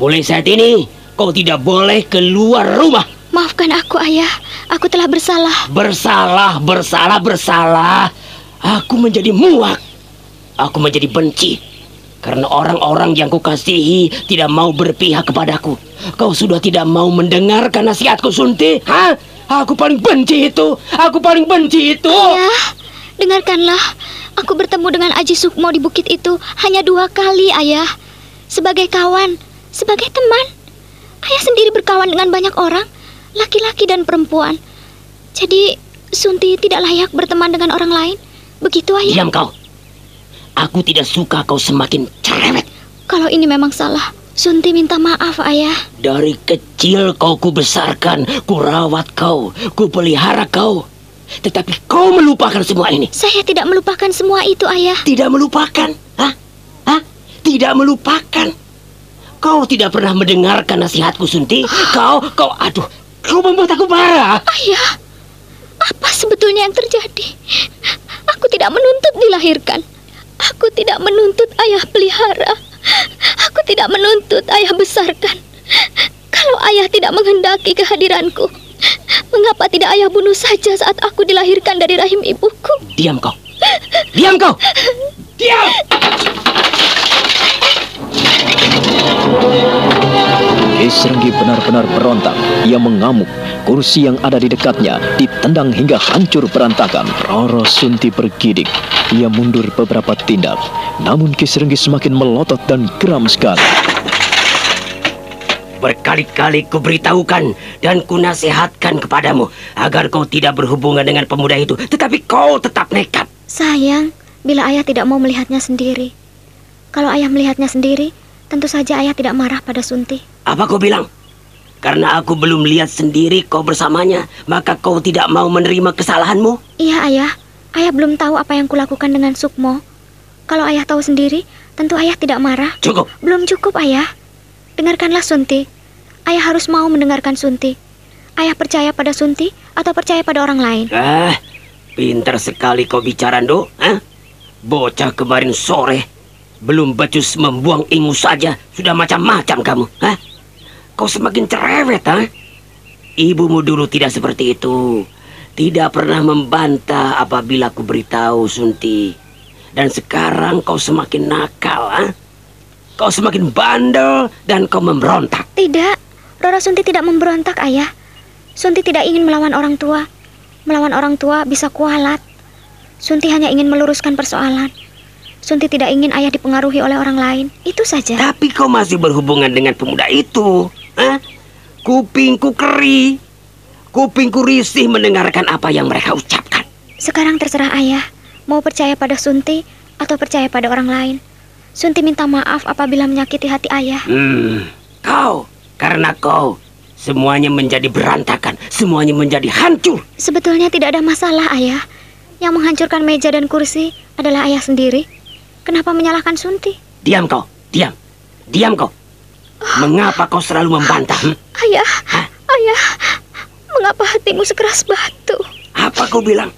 Mulai saat ini kau tidak boleh keluar rumah. Maafkan aku, Ayah. Aku telah bersalah. Bersalah, bersalah, bersalah. Aku menjadi muak. Aku menjadi benci. Karena orang-orang yang kukasihi tidak mau berpihak kepadaku. Kau sudah tidak mau mendengarkan nasihatku, Sunti. Hah? Aku paling benci itu. Aku paling benci itu. Ayah, dengarkanlah. Aku bertemu dengan Aji Sukmo di bukit itu hanya dua kali, Ayah. Sebagai kawan, sebagai teman. Ayah sendiri berkawan dengan banyak orang, laki-laki dan perempuan. Jadi, Sunti tidak layak berteman dengan orang lain. Begitu, Ayah. Diam kau. Aku tidak suka kau semakin cerewet. Kalau ini memang salah, Sunti minta maaf, Ayah. Dari kecil kau kubesarkan, kurawat kau, kupelihara kau. Tetapi kau melupakan semua ini. Saya tidak melupakan semua itu, Ayah. Tidak melupakan. Hah? Tidak melupakan. Kau tidak pernah mendengarkan nasihatku, Sunti. Kau, kau, aduh, kau membuat aku marah. Ayah, apa sebetulnya yang terjadi? Aku tidak menuntut dilahirkan. Aku tidak menuntut ayah pelihara. Aku tidak menuntut ayah besarkan. Kalau ayah tidak menghendaki kehadiranku, mengapa tidak ayah bunuh saja saat aku dilahirkan dari rahim ibuku? Diam kau. Diam kau. Diam. Kisrenggi benar-benar berontak. Ia mengamuk. Kursi yang ada di dekatnya ditendang hingga hancur berantakan. Roro Sunti bergidik. Ia mundur beberapa tindak. Namun Kisrenggi semakin melotot dan geram sekali. Berkali-kali kuberitahukan dan kunasihatkan kepadamu agar kau tidak berhubungan dengan pemuda itu, tetapi kau tetap nekat. Sayang, bila ayah tidak mau melihatnya sendiri. Kalau ayah melihatnya sendiri, tentu saja ayah tidak marah pada Sunti. Apa kau bilang? Karena aku belum lihat sendiri kau bersamanya, maka kau tidak mau menerima kesalahanmu? Iya ayah, ayah belum tahu apa yang kulakukan dengan Sukmo. Kalau ayah tahu sendiri, tentu ayah tidak marah. Cukup. Belum cukup ayah. Dengarkanlah Sunti. Ayah harus mau mendengarkan Sunti. Ayah percaya pada Sunti atau percaya pada orang lain? Ah, pintar sekali kau bicara, Ndo. Hah? Bocah kemarin sore belum becus membuang ingus saja sudah macam-macam kamu. Hah? Kau semakin cerewet, ha? Ibumu dulu tidak seperti itu. Tidak pernah membantah apabila ku beritahu Sunti. Dan sekarang kau semakin nakal, ha? Kau semakin bandel dan kau memberontak. Tidak, Roro Sunti tidak memberontak, ayah. Sunti tidak ingin melawan orang tua. Melawan orang tua bisa kualat. Sunti hanya ingin meluruskan persoalan. Sunti tidak ingin ayah dipengaruhi oleh orang lain. Itu saja. Tapi kau masih berhubungan dengan pemuda itu. Hah? Kupingku keri. Kupingku risih mendengarkan apa yang mereka ucapkan. Sekarang terserah ayah. Mau percaya pada Sunti atau percaya pada orang lain. Sunti minta maaf apabila menyakiti hati ayah. Hmm, kau, karena kau, semuanya menjadi berantakan, semuanya menjadi hancur. Sebetulnya tidak ada masalah, ayah. Yang menghancurkan meja dan kursi adalah ayah sendiri. Kenapa menyalahkan Sunti? Diam kau, diam. Diam kau. Mengapa kau selalu membantah? hmm? Ayah, ayah, mengapa hatimu sekeras batu? Apa kau bilang?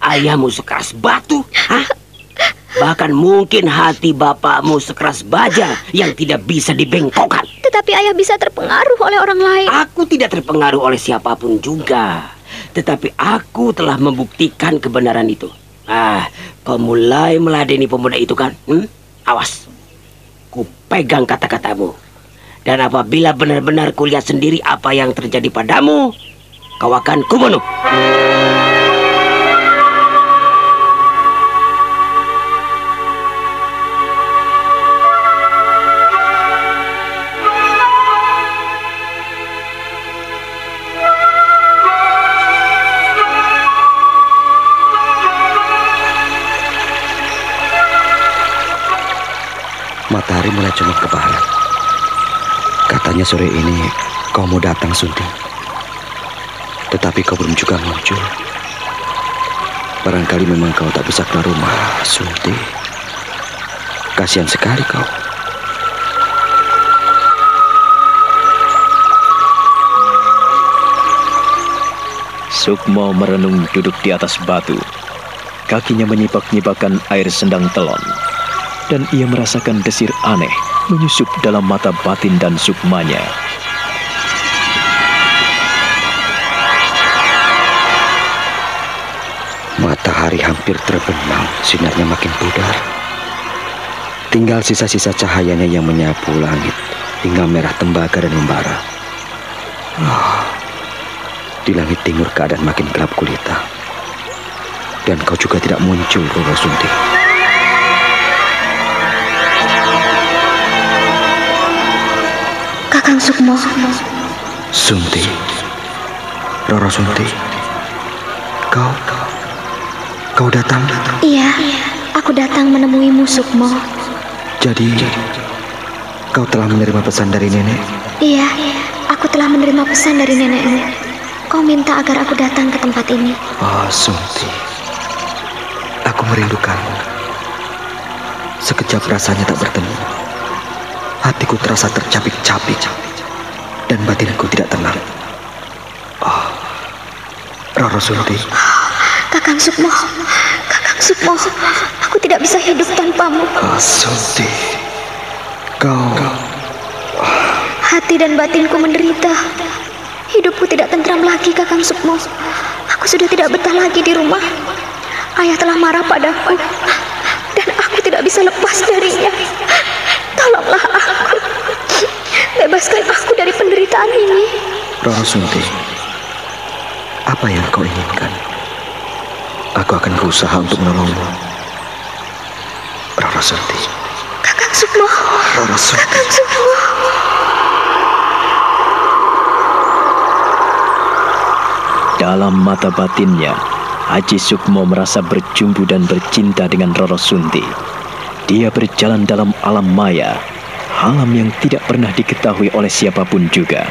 Ayahmu sekeras batu? Hah? Bahkan mungkin hati bapakmu sekeras baja yang tidak bisa dibengkokkan. Tetapi ayah bisa terpengaruh oleh orang lain. Aku tidak terpengaruh oleh siapa pun juga. Tetapi aku telah membuktikan kebenaran itu. Ah, kau mulai meladeni pemuda itu kan? Hmm? Awas. Ku pegang kata-katamu. Dan apabila benar-benar kulihat sendiri apa yang terjadi padamu, kau akan kubunuh. Katanya sore ini kau mau datang, Sunti. Tetapi kau belum juga muncul. Barangkali memang kau tak bisa keluar rumah, Sunti. Kasihan sekali kau. Sukmo merenung duduk di atas batu. Kakinya menyipak-nyipakkan air sendang telon. Dan ia merasakan desir aneh menyusup dalam mata batin dan sukmanya. Matahari hampir terbenam, sinarnya makin pudar. Tinggal sisa-sisa cahayanya yang menyapu langit hingga merah tembaga dan membara. Ah, di langit timur keadaan makin gelap gulita. Dan kau juga tidak muncul, Roro Sunti. Kakang Sukmo, Sunti. Roro Sunti. Kau kau datang. iya, aku datang menemuimu Sukmo. Jadi kau telah menerima pesan dari nenek. Iya, aku telah menerima pesan dari nenekmu. Kau minta agar aku datang ke tempat ini. Oh, Sunti. Aku merindukanmu. Sekejap rasanya tak bertemu. Hatiku terasa tercapik-capik dan batinku tidak tenang. Oh, Roro Sunti. Kakang Sukmo, Kakang Sukmo, aku tidak bisa hidup tanpamu. Oh, Sunti. Kau... Hati dan batinku menderita. Hidupku tidak tentram lagi, Kakang Sukmo. Aku sudah tidak betah lagi di rumah. Ayah telah marah padaku. Dan aku tidak bisa lepas darinya. Tolonglah aku. Bebaskan aku dari penderitaan ini. Roro Sunti. Apa yang kau inginkan? Aku akan berusaha untuk menolongmu. Roro Sunti. Kakang Sukmo. Roro Sunti. Kakang Sukmo. Dalam mata batinnya, Haji Sukmo merasa berjumbu dan bercinta dengan Roro Sunti. Dia berjalan dalam alam maya, alam yang tidak pernah diketahui oleh siapa pun juga.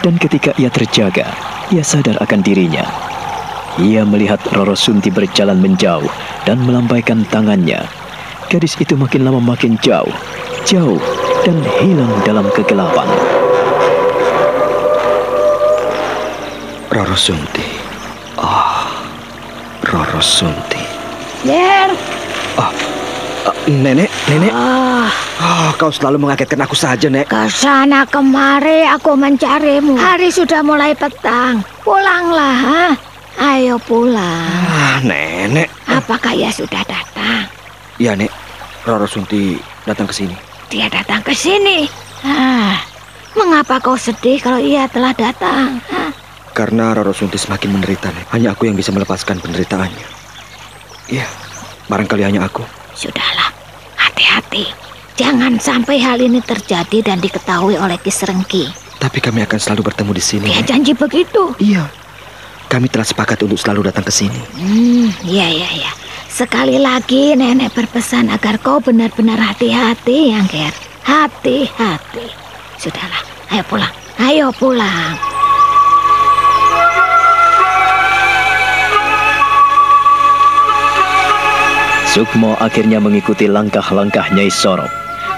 Dan ketika ia terjaga, ia sadar akan dirinya. Ia melihat Roro Sunti berjalan menjauh dan melambaikan tangannya. Gadis itu makin lama makin jauh, jauh, dan hilang dalam kegelapan. Roro Sunti. Ah, Roro Sunti. Yer, Ah, ah, nenek, nenek. ah, Ah, kau selalu mengagetkan aku saja, Nek. ke sana kemari aku mencarimu. Hari sudah mulai petang. Pulanglah, ha? Ayo pulang. Ah, nenek. Apakah ia sudah datang? Ya, Nek. Roro Sunti datang ke sini. Dia datang ke sini. Ah, mengapa kau sedih kalau ia telah datang? Hah? Karena Roro Sunti semakin menderita, Nek. Hanya aku yang bisa melepaskan penderitaannya. Iya, barangkali hanya aku. Sudahlah, hati-hati. Jangan sampai hal ini terjadi dan diketahui oleh Kisrengki. Tapi kami akan selalu bertemu di sini. Dia Nek. janji begitu. Iya. Kami telah sepakat untuk selalu datang ke sini. Hmm, iya, iya, iya. Sekali lagi nenek berpesan agar kau benar-benar hati-hati, yang Ger. Hati-hati. Sudahlah, ayo pulang. Ayo pulang. Sukmo akhirnya mengikuti langkah-langkah Nyai Sorok.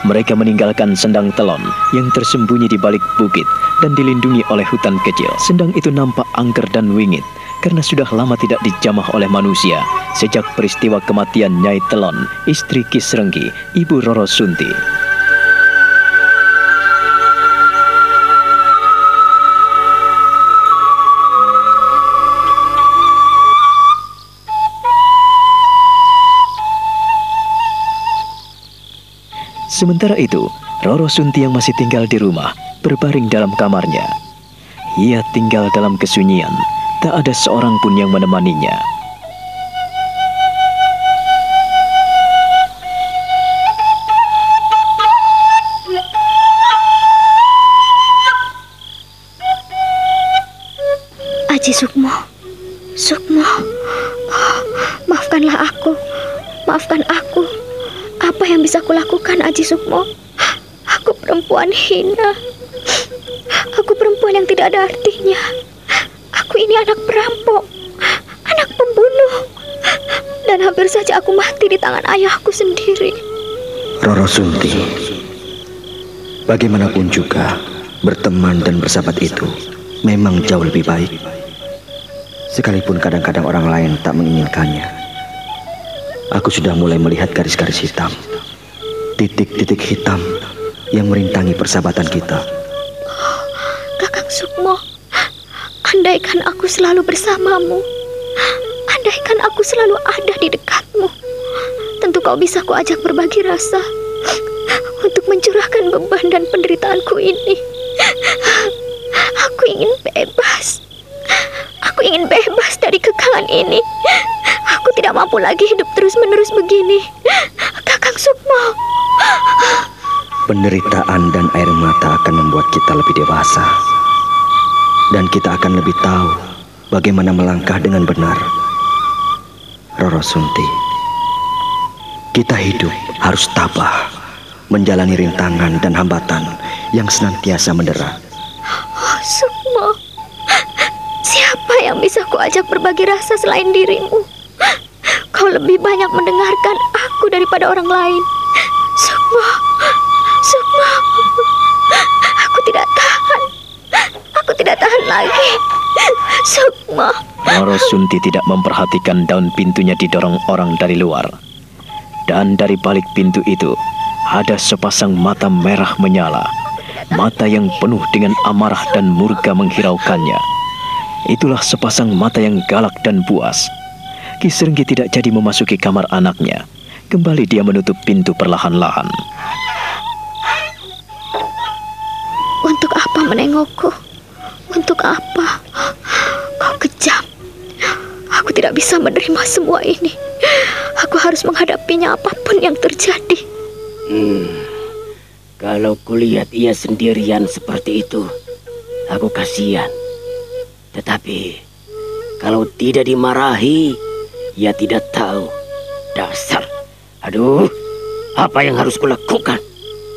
Mereka meninggalkan sendang telon yang tersembunyi di balik bukit dan dilindungi oleh hutan kecil. Sendang itu nampak angker dan wingit karena sudah lama tidak dijamah oleh manusia sejak peristiwa kematian Nyai Telon, istri Kisrenggi, ibu Roro Sunti. Sementara itu, Roro Sunti yang masih tinggal di rumah berbaring dalam kamarnya. Ia tinggal dalam kesunyian, tak ada seorang pun yang menemaninya. Hina. Aku perempuan yang tidak ada artinya. Aku ini anak perampok. Anak pembunuh. Dan hampir saja aku mati di tangan ayahku sendiri. Roro Sunti. Bagaimanapun juga, berteman dan bersahabat itu memang jauh lebih baik. Sekalipun kadang-kadang orang lain tak menginginkannya. Aku sudah mulai melihat garis-garis hitam. Titik-titik hitam yang merintangi persahabatan kita. Kakang Sukmo, andaikan aku selalu bersamamu, andaikan aku selalu ada di dekatmu, tentu kau bisa kuajak berbagi rasa untuk mencurahkan beban dan penderitaanku ini. Aku ingin bebas. Aku ingin bebas dari kekangan ini. Aku tidak mampu lagi hidup terus-menerus begini. Kakang Sukmo. Penderitaan dan air mata akan membuat kita lebih dewasa. Dan kita akan lebih tahu bagaimana melangkah dengan benar. Roro Sunti. Kita hidup harus tabah, menjalani rintangan dan hambatan yang senantiasa mendera. Oh, Sukmo. Siapa yang bisa kuajak berbagi rasa selain dirimu? Kau lebih banyak mendengarkan aku daripada orang lain. Sukma, Sukma, aku tidak tahan. Aku tidak tahan lagi. Sukma. Roro Sunti tidak memperhatikan daun pintunya didorong orang dari luar. Dan dari balik pintu itu, ada sepasang mata merah menyala. Mata yang penuh dengan amarah dan murka menghiraukannya. Itulah sepasang mata yang galak dan buas. Kisrenggi tidak jadi memasuki kamar anaknya. Kembali dia menutup pintu perlahan-lahan. Menengokku? Untuk apa? Kau kejam. Aku tidak bisa menerima semua ini. Aku harus menghadapinya apa pun yang terjadi. Hmm, kalau kulihat ia sendirian seperti itu, aku kasihan. Tetapi kalau tidak dimarahi, ia tidak tahu. Dasar. Aduh, apa yang harus kulakukan?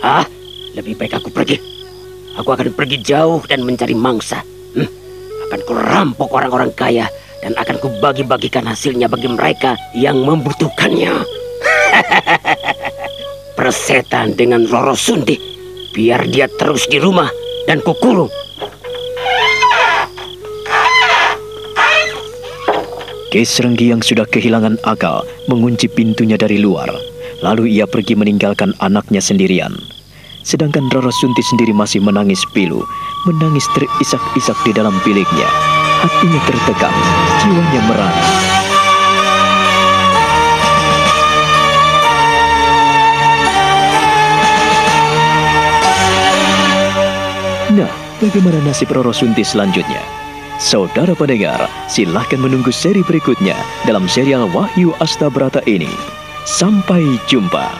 Ah, lebih baik aku pergi. Aku akan pergi jauh dan mencari mangsa. Hmm, akan kurampok orang-orang kaya dan akan kubagi-bagikan hasilnya bagi mereka yang membutuhkannya. Persetan dengan Roro Sunti, biar dia terus di rumah dan kukurung. Kesrenggi yang sudah kehilangan akal mengunci pintunya dari luar. Lalu ia pergi meninggalkan anaknya sendirian. Sedangkan Roro Sunti sendiri masih menangis pilu, menangis terisak-isak di dalam biliknya. Hatinya tertekan, jiwanya merana. Nah, bagaimana nasib Roro Sunti selanjutnya? Saudara pendengar, silahkan menunggu seri berikutnya dalam serial Wahyu Astabrata ini. Sampai jumpa.